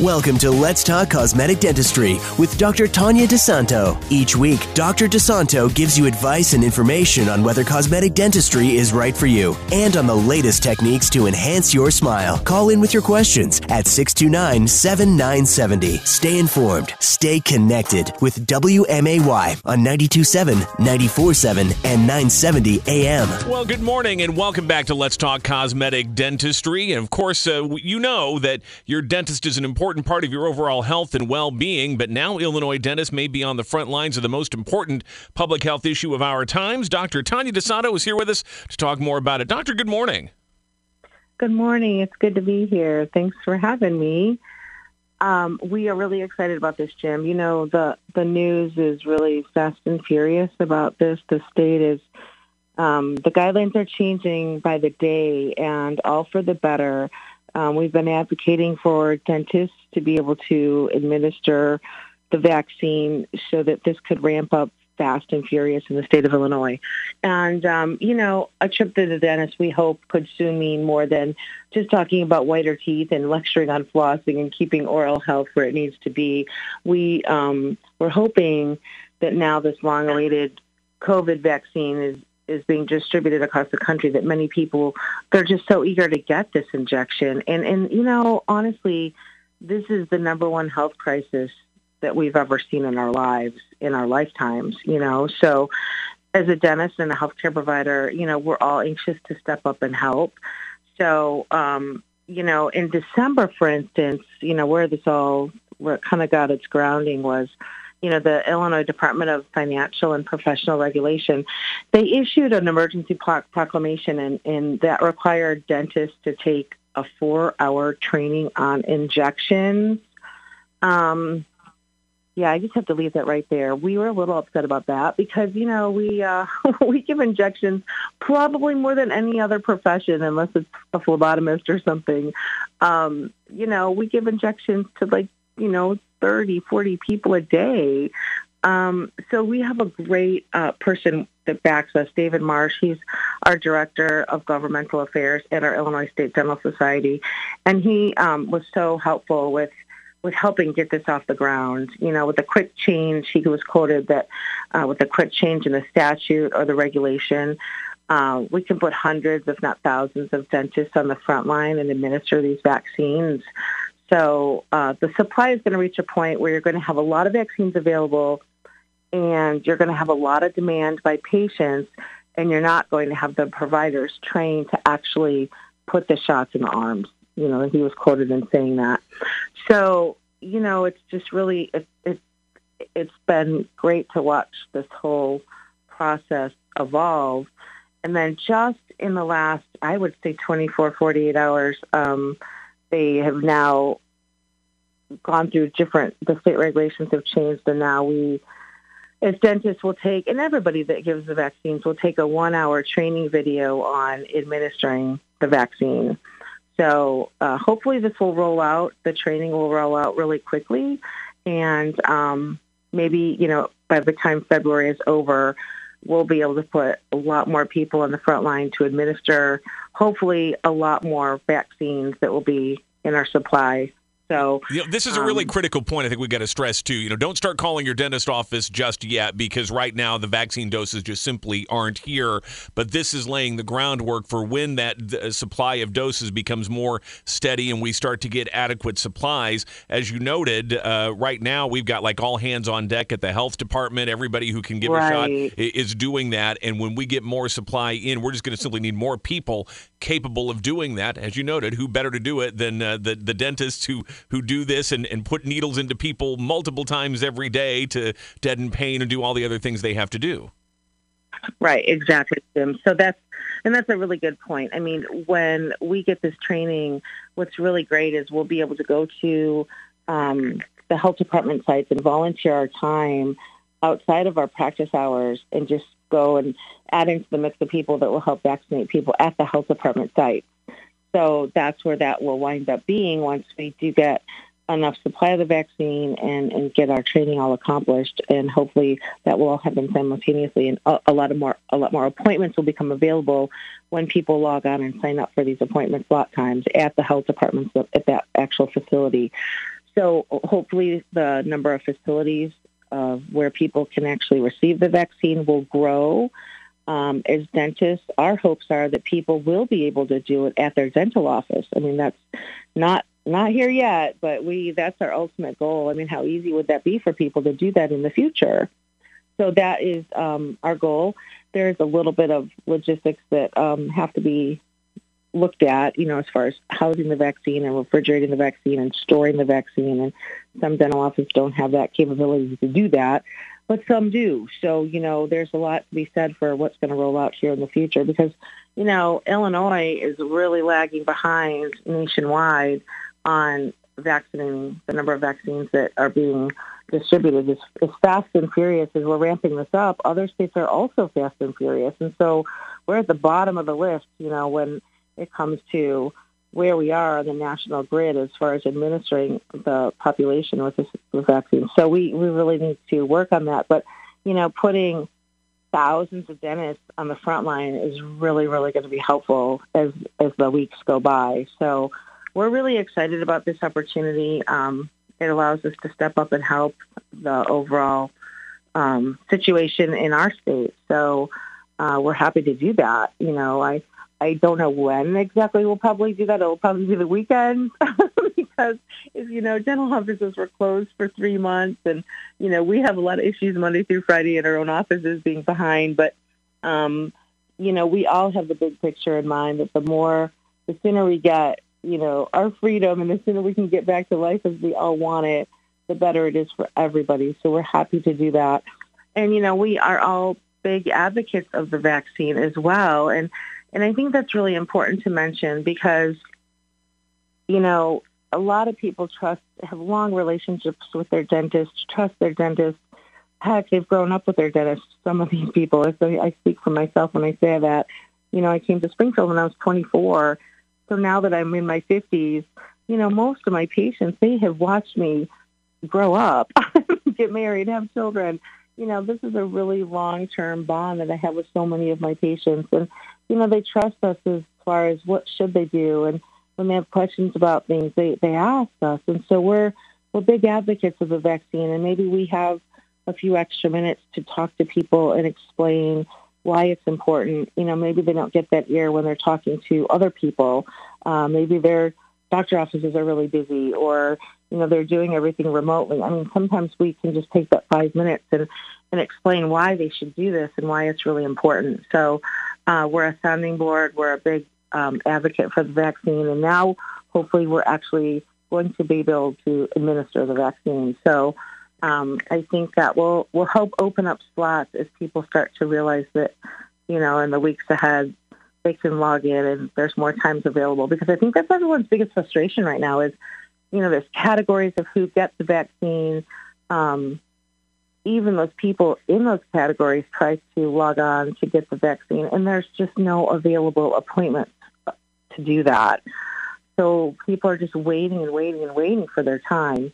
Welcome to Let's Talk Cosmetic Dentistry with Dr. Tanya DeSanto. Each week, Dr. DeSanto gives you advice and information on whether cosmetic dentistry is right for you and on the latest techniques to enhance your smile. Call in with your questions at 629 7970. Stay informed, stay connected with WMAY on 927, 947, and 970 AM. Well, good morning and welcome back to Let's Talk Cosmetic Dentistry. And of course, uh, you know that your dentist is an important part of your overall health and well being, but now Illinois dentists may be on the front lines of the most important public health issue of our times. Dr. Tanya DeSanto is here with us to talk more about it. Doctor, good morning. Good morning. It's good to be here. Thanks for having me. Um, we are really excited about this, Jim. You know, the, the news is really fast and furious about this. The state is um, the guidelines are changing by the day and all for the better. Um, we've been advocating for dentists to be able to administer the vaccine so that this could ramp up fast and furious in the state of Illinois. And, um, you know, a trip to the dentist, we hope, could soon mean more than just talking about whiter teeth and lecturing on flossing and keeping oral health where it needs to be. We, um, we're hoping that now this long-awaited COVID vaccine is is being distributed across the country that many people they're just so eager to get this injection. And and you know honestly this is the number one health crisis that we've ever seen in our lives in our lifetimes you know? So as a dentist and a healthcare provider you know we're all anxious to step up and help. So um you know in december for instance you know where this all where it kind of got its grounding was you know, the Illinois Department of Financial and Professional Regulation, they issued an emergency proclamation and, and that required dentists to take a four-hour training on injections. Um, yeah, I just have to leave that right there. We were a little upset about that because you know we uh, we give injections probably more than any other profession, unless it's a phlebotomist or something. Um, you know, we give injections to like you know 30, 40 people a day. Um, so we have a great uh, person that backs us, David Marsh. He's our director of governmental affairs at our Illinois State Dental Society, and he um, was so helpful with with helping get this off the ground. You know, with a quick change, he was quoted that uh, with a quick change in the statute or the regulation, uh, we can put hundreds, if not thousands, of dentists on the front line and administer these vaccines. So uh, the supply is going to reach a point where you're going to have a lot of vaccines available and you're going to have a lot of demand by patients and you're not going to have the providers trained to actually put the shots in the arms. You know, he was quoted in saying that. So, you know, it's just really, it, it, it's been great to watch this whole process evolve. And then just in the last, I would say 24, 48 hours, um, they have now gone through different, the state regulations have changed and now we, as dentists will take, and everybody that gives the vaccines will take a one hour training video on administering the vaccine. So uh, hopefully this will roll out, the training will roll out really quickly and um, maybe, you know, by the time February is over, we'll be able to put a lot more people on the front line to administer, hopefully a lot more vaccines that will be in our supply so you know, this is a really um, critical point. I think we got to stress too. You know, don't start calling your dentist office just yet because right now the vaccine doses just simply aren't here. But this is laying the groundwork for when that uh, supply of doses becomes more steady and we start to get adequate supplies. As you noted, uh, right now we've got like all hands on deck at the health department. Everybody who can give right. a shot is doing that. And when we get more supply in, we're just going to simply need more people capable of doing that. As you noted, who better to do it than uh, the the dentists who who do this and, and put needles into people multiple times every day to deaden pain and do all the other things they have to do. Right, exactly, Jim. So that's and that's a really good point. I mean, when we get this training, what's really great is we'll be able to go to um, the health department sites and volunteer our time outside of our practice hours and just go and add into the mix of people that will help vaccinate people at the health department sites. So that's where that will wind up being once we do get enough supply of the vaccine and, and get our training all accomplished. And hopefully that will all happen simultaneously. And a, a lot of more, a lot more appointments will become available when people log on and sign up for these appointment slot times at the health departments at that actual facility. So hopefully the number of facilities uh, where people can actually receive the vaccine will grow. Um, as dentists, our hopes are that people will be able to do it at their dental office. I mean, that's not not here yet, but we that's our ultimate goal. I mean, how easy would that be for people to do that in the future? So that is um, our goal. There's a little bit of logistics that um, have to be looked at, you know, as far as housing the vaccine and refrigerating the vaccine and storing the vaccine. And some dental offices don't have that capability to do that, but some do. So, you know, there's a lot to be said for what's going to roll out here in the future because, you know, Illinois is really lagging behind nationwide on vaccinating the number of vaccines that are being distributed as, as fast and furious as we're ramping this up. Other states are also fast and furious. And so we're at the bottom of the list, you know, when it comes to where we are on the national grid as far as administering the population with this vaccine. So we, we really need to work on that. But, you know, putting thousands of dentists on the front line is really, really going to be helpful as, as the weeks go by. So we're really excited about this opportunity. Um, it allows us to step up and help the overall um, situation in our state. So uh, we're happy to do that. You know, I I don't know when exactly we'll probably do that. It'll probably be the weekend because, you know, dental offices were closed for three months, and you know we have a lot of issues Monday through Friday in our own offices being behind. But um, you know, we all have the big picture in mind that the more, the sooner we get, you know, our freedom, and the sooner we can get back to life as we all want it, the better it is for everybody. So we're happy to do that. And you know, we are all big advocates of the vaccine as well, and and I think that's really important to mention because, you know, a lot of people trust, have long relationships with their dentist, trust their dentist. Heck, they've grown up with their dentist. Some of these people, I speak for myself when I say that. You know, I came to Springfield when I was 24. So now that I'm in my 50s, you know, most of my patients, they have watched me grow up, get married, have children. You know, this is a really long-term bond that I have with so many of my patients. And you know, they trust us as far as what should they do, and when they have questions about things, they they ask us, and so we're we're big advocates of the vaccine, and maybe we have a few extra minutes to talk to people and explain why it's important. You know, maybe they don't get that ear when they're talking to other people. Uh, maybe their doctor offices are really busy, or you know, they're doing everything remotely. I mean, sometimes we can just take that five minutes and and explain why they should do this and why it's really important. So uh, we're a sounding board. We're a big um, advocate for the vaccine, and now hopefully we're actually going to be able to administer the vaccine. So um, I think that will will help open up slots as people start to realize that you know in the weeks ahead they can log in and there's more times available because I think that's everyone's biggest frustration right now is you know there's categories of who gets the vaccine. Um, even those people in those categories try to log on to get the vaccine, and there's just no available appointments to do that. So people are just waiting and waiting and waiting for their time.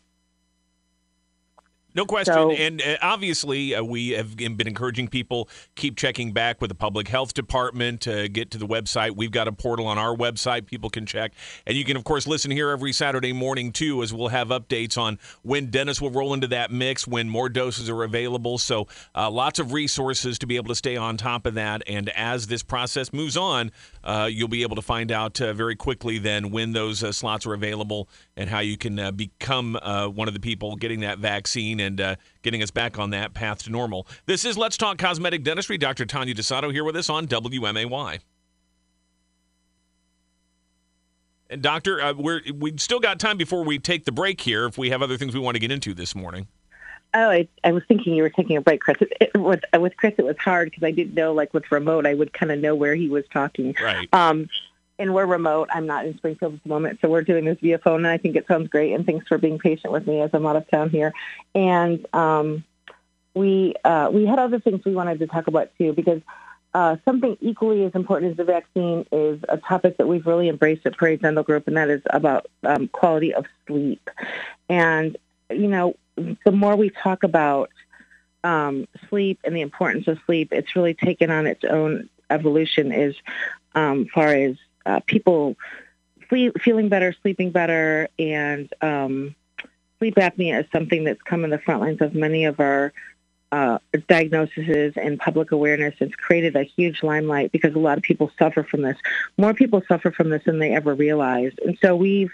No question. So, and uh, obviously, uh, we have been encouraging people keep checking back with the public health department. Uh, get to the website. We've got a portal on our website people can check. And you can, of course, listen here every Saturday morning, too, as we'll have updates on when Dennis will roll into that mix, when more doses are available. So uh, lots of resources to be able to stay on top of that. And as this process moves on, uh, you'll be able to find out uh, very quickly then when those slots are available and how you can become one of the people getting that vaccine and uh, getting us back on that path to normal. This is Let's Talk Cosmetic Dentistry. Dr. Tanya DeSanto here with us on WMAY. And doctor, uh, we're we still got time before we take the break here. If we have other things we want to get into this morning. Oh, I, I was thinking you were taking a break, Chris. It, it, with, with Chris, it was hard because I didn't know, like with remote, I would kind of know where he was talking. Right. Um, and we're remote. I'm not in Springfield at the moment, so we're doing this via phone, and I think it sounds great. And thanks for being patient with me as I'm out of town here. And um, we uh, we had other things we wanted to talk about too, because uh, something equally as important as the vaccine is a topic that we've really embraced at Prairie Dental Group, and that is about um, quality of sleep. And you know, the more we talk about um, sleep and the importance of sleep, it's really taken on its own evolution as um, far as uh, people feeling better, sleeping better, and um, sleep apnea is something that's come in the front lines of many of our uh, diagnoses and public awareness. It's created a huge limelight because a lot of people suffer from this. More people suffer from this than they ever realized. And so we've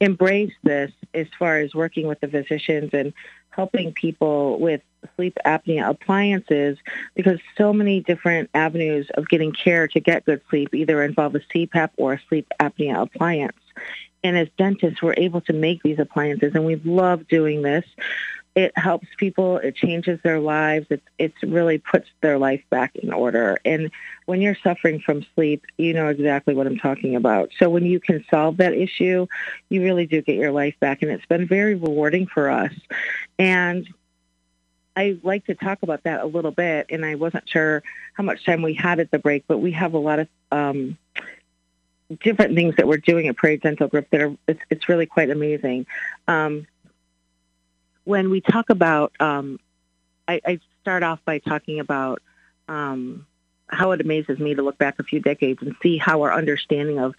embraced this as far as working with the physicians and helping people with sleep apnea appliances because so many different avenues of getting care to get good sleep either involve a CPAP or a sleep apnea appliance. And as dentists, we're able to make these appliances, and we love doing this it helps people it changes their lives it it really puts their life back in order. And when you're suffering from sleep you know exactly what i'm talking about. So when you can solve that issue you really do get your life back and it's been very rewarding for us. And I like to talk about that a little bit, and I wasn't sure how much time we had at the break, but we have a lot of um, different things that we're doing at Prairie Dental Group that are it's, it's really quite amazing. Um, when we talk about, um, I, I, start off by talking about um, how it amazes me to look back a few decades and see how our understanding of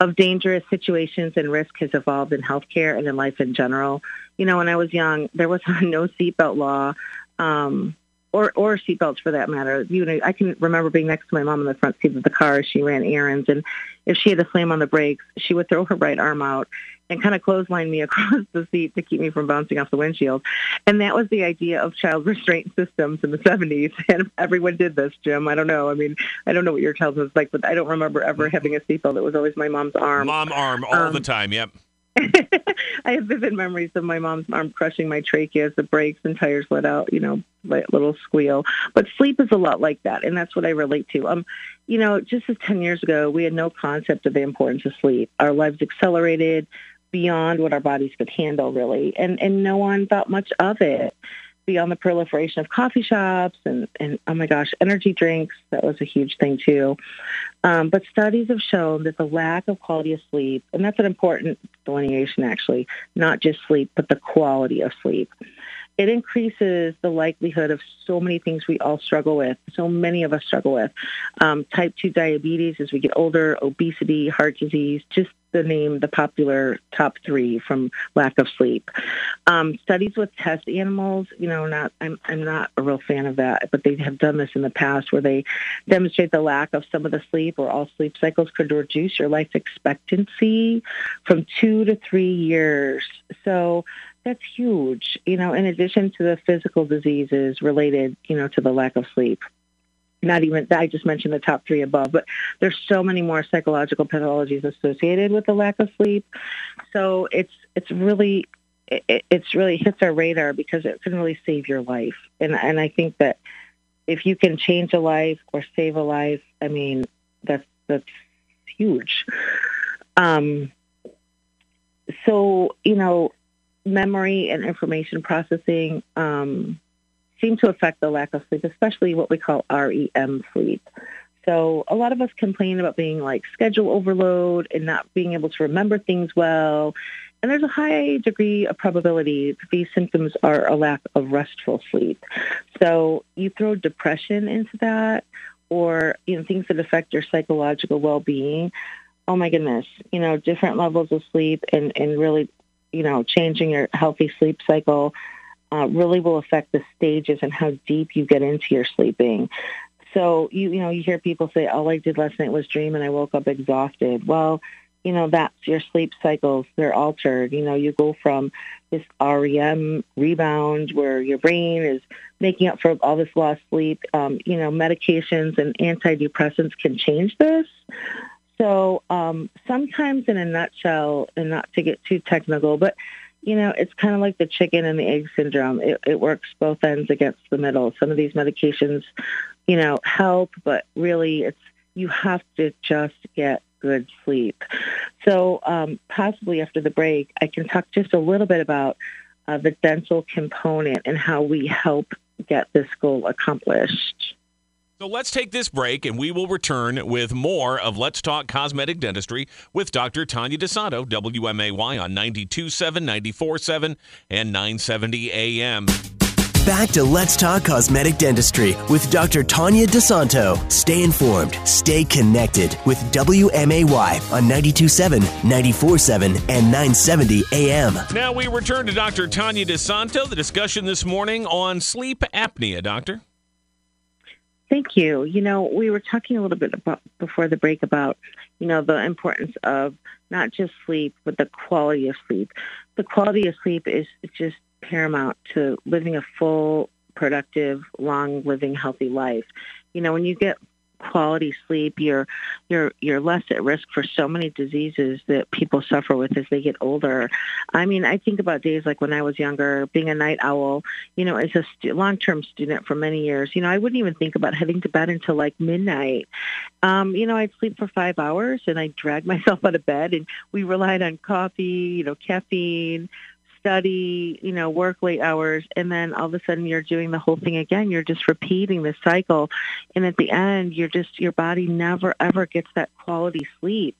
of dangerous situations and risk has evolved in healthcare and in life in general. You know, when I was young, there was no seatbelt law. Um, or or seatbelts for that matter. You know, I can remember being next to my mom in the front seat of the car as she ran errands, and if she had to slam on the brakes, she would throw her right arm out and kind of clothesline me across the seat to keep me from bouncing off the windshield. And that was the idea of child restraint systems in the 70s. And everyone did this, Jim. I don't know. I mean, I don't know what your childhood was like, but I don't remember ever having a seatbelt. It was always my mom's arm. Mom arm all um, the time. Yep. I have vivid memories of my mom's arm crushing my trachea as the brakes and tires let out, you know, like little squeal. But sleep is a lot like that, and that's what I relate to. Um, you know, just as 10 years ago, we had no concept of the importance of sleep. Our lives accelerated beyond what our bodies could handle, really, and and no one thought much of it beyond the proliferation of coffee shops and, and oh my gosh, energy drinks. That was a huge thing too. Um, but studies have shown that the lack of quality of sleep, and that's an important delineation actually, not just sleep, but the quality of sleep. It increases the likelihood of so many things we all struggle with, so many of us struggle with. Um, type 2 diabetes as we get older, obesity, heart disease, just the name the popular top three from lack of sleep. Um, studies with test animals, you know, not I'm I'm not a real fan of that, but they have done this in the past where they demonstrate the lack of some of the sleep or all sleep cycles could reduce your life expectancy from two to three years. So that's huge, you know, in addition to the physical diseases related, you know, to the lack of sleep not even I just mentioned the top three above, but there's so many more psychological pathologies associated with the lack of sleep. So it's it's really it, it's really hits our radar because it can really save your life. And and I think that if you can change a life or save a life, I mean that's that's huge. Um, so you know, memory and information processing. Um, seem to affect the lack of sleep, especially what we call REM sleep. So a lot of us complain about being like schedule overload and not being able to remember things well. And there's a high degree of probability that these symptoms are a lack of restful sleep. So you throw depression into that or you know things that affect your psychological well-being. Oh my goodness, you know, different levels of sleep and and really, you know, changing your healthy sleep cycle uh, really will affect the stages and how deep you get into your sleeping. So you you know you hear people say all I did last night was dream and I woke up exhausted. Well, you know that's your sleep cycles they're altered. You know you go from this REM rebound where your brain is making up for all this lost sleep. Um, you know medications and antidepressants can change this. So um, sometimes, in a nutshell, and not to get too technical, but you know, it's kind of like the chicken and the egg syndrome. It, it works both ends against the middle. Some of these medications, you know, help, but really it's you have to just get good sleep. So um, possibly after the break, I can talk just a little bit about uh, the dental component and how we help get this goal accomplished. So let's take this break and we will return with more of Let's Talk Cosmetic Dentistry with Dr. Tanya DeSanto, WMAY on 92.7, 94.7, and 970 AM. Back to Let's Talk Cosmetic Dentistry with Dr. Tanya DeSanto. Stay informed, stay connected with WMAY on 92.7, 94.7, and 970 AM. Now we return to Dr. Tanya DeSanto. The discussion this morning on sleep apnea, Doctor. Thank you. You know, we were talking a little bit about before the break about, you know, the importance of not just sleep, but the quality of sleep. The quality of sleep is just paramount to living a full, productive, long living, healthy life. You know, when you get quality sleep, you're you're you're less at risk for so many diseases that people suffer with as they get older. I mean, I think about days like when I was younger, being a night owl. You know, as a stu- long-term student for many years, you know, I wouldn't even think about heading to bed until like midnight. Um, you know, I'd sleep for five hours and I'd drag myself out of bed, and we relied on coffee, you know, caffeine study, you know, work late hours, and then all of a sudden you're doing the whole thing again. You're just repeating the cycle. And at the end, you're just, your body never ever gets that quality sleep.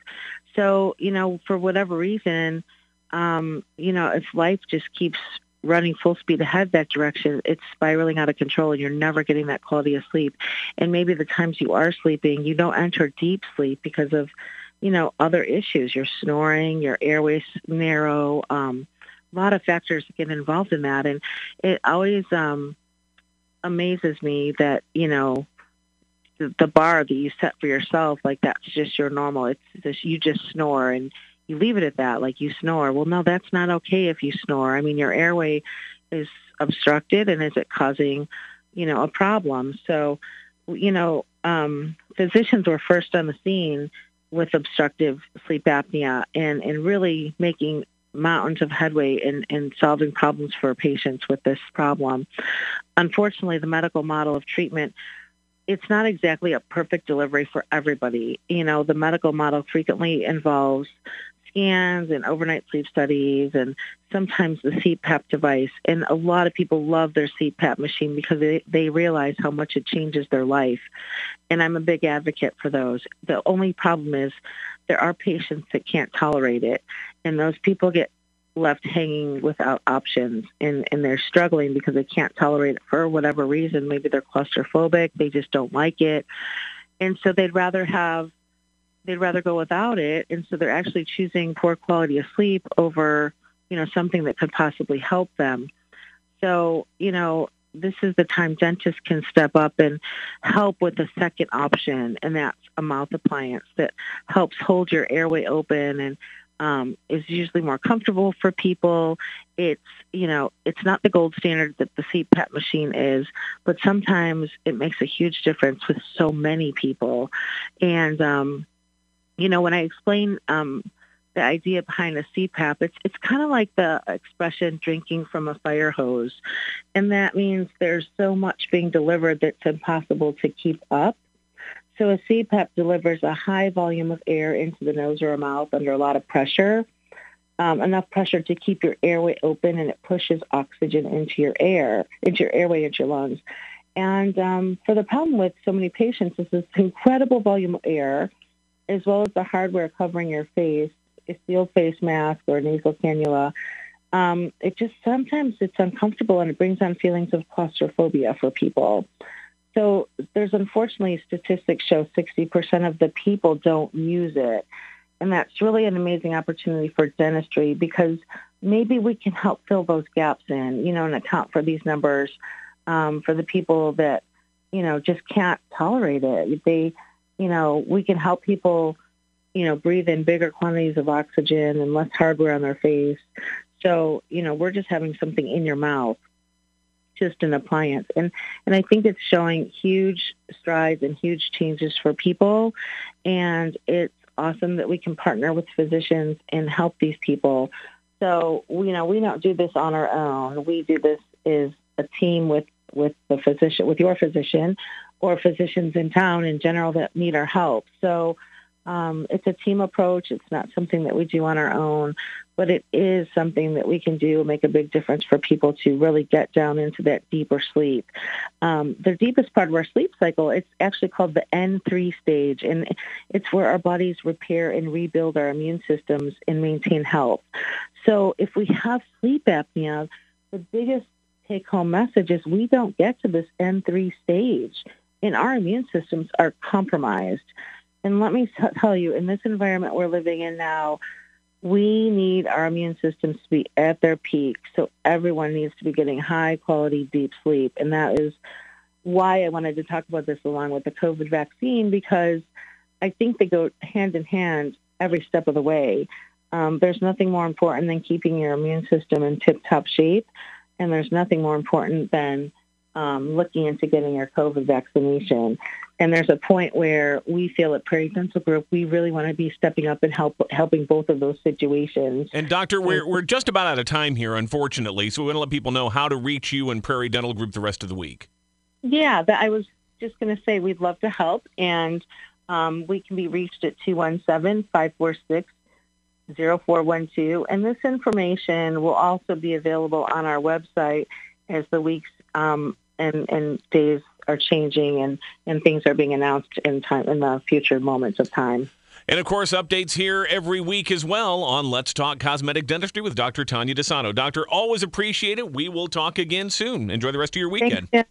So, you know, for whatever reason, um, you know, if life just keeps running full speed ahead that direction, it's spiraling out of control and you're never getting that quality of sleep. And maybe the times you are sleeping, you don't enter deep sleep because of, you know, other issues. You're snoring, your airways narrow, um, a lot of factors get involved in that, and it always um, amazes me that you know the, the bar that you set for yourself, like that's just your normal. It's just you just snore and you leave it at that, like you snore. Well, no, that's not okay if you snore. I mean, your airway is obstructed, and is it causing, you know, a problem? So, you know, um, physicians were first on the scene with obstructive sleep apnea and, and really making mountains of headway in, in solving problems for patients with this problem. Unfortunately, the medical model of treatment it's not exactly a perfect delivery for everybody. You know, the medical model frequently involves scans and overnight sleep studies and sometimes the CPAP device. And a lot of people love their CPAP machine because they, they realize how much it changes their life. And I'm a big advocate for those. The only problem is there are patients that can't tolerate it, and those people get left hanging without options and, and they're struggling because they can't tolerate it for whatever reason. Maybe they're claustrophobic, they just don't like it. And so they'd rather have they'd rather go without it and so they're actually choosing poor quality of sleep over, you know, something that could possibly help them. So, you know, this is the time dentists can step up and help with the second option, and that's a mouth appliance that helps hold your airway open and um, is usually more comfortable for people. It's you know it's not the gold standard that the CPAP machine is, but sometimes it makes a huge difference with so many people. And um, you know when I explain um, the idea behind a CPAP. It's it's kind of like the expression drinking from a fire hose. And that means there's so much being delivered that's impossible to keep up. So a CPAP delivers a high volume of air into the nose or mouth under a lot of pressure, um, enough pressure to keep your airway open, and it pushes oxygen into your air, into your airway, into your lungs. And um, for the problem with so many patients is this incredible volume of air, as well as the hardware covering your face, a steel face mask or nasal cannula, um, it just sometimes it's uncomfortable and it brings on feelings of claustrophobia for people. So there's unfortunately statistics show 60% of the people don't use it. And that's really an amazing opportunity for dentistry because maybe we can help fill those gaps in, you know, and account for these numbers um, for the people that, you know, just can't tolerate it. They, you know, we can help people you know, breathe in bigger quantities of oxygen and less hardware on their face. So, you know, we're just having something in your mouth, just an appliance. And and I think it's showing huge strides and huge changes for people. And it's awesome that we can partner with physicians and help these people. So, you know, we don't do this on our own. We do this as a team with with the physician, with your physician, or physicians in town in general that need our help. So um, it's a team approach. It's not something that we do on our own, but it is something that we can do make a big difference for people to really get down into that deeper sleep. Um, the deepest part of our sleep cycle, it's actually called the N3 stage, and it's where our bodies repair and rebuild our immune systems and maintain health. So if we have sleep apnea, the biggest take home message is we don't get to this N3 stage and our immune systems are compromised. And let me tell you, in this environment we're living in now, we need our immune systems to be at their peak. So everyone needs to be getting high quality deep sleep. And that is why I wanted to talk about this along with the COVID vaccine because I think they go hand in hand every step of the way. Um, there's nothing more important than keeping your immune system in tip top shape. And there's nothing more important than um, looking into getting your COVID vaccination. And there's a point where we feel at Prairie Dental Group, we really want to be stepping up and help helping both of those situations. And doctor, we're we're just about out of time here, unfortunately. So we want to let people know how to reach you and Prairie Dental Group the rest of the week. Yeah, I was just going to say we'd love to help, and um, we can be reached at 217-546-0412. And this information will also be available on our website as the weeks um, and, and days are changing and, and things are being announced in time in the future moments of time. And of course, updates here every week as well on Let's Talk Cosmetic Dentistry with Dr. Tanya DeSanto. Doctor, always appreciate it. We will talk again soon. Enjoy the rest of your weekend. Thanks,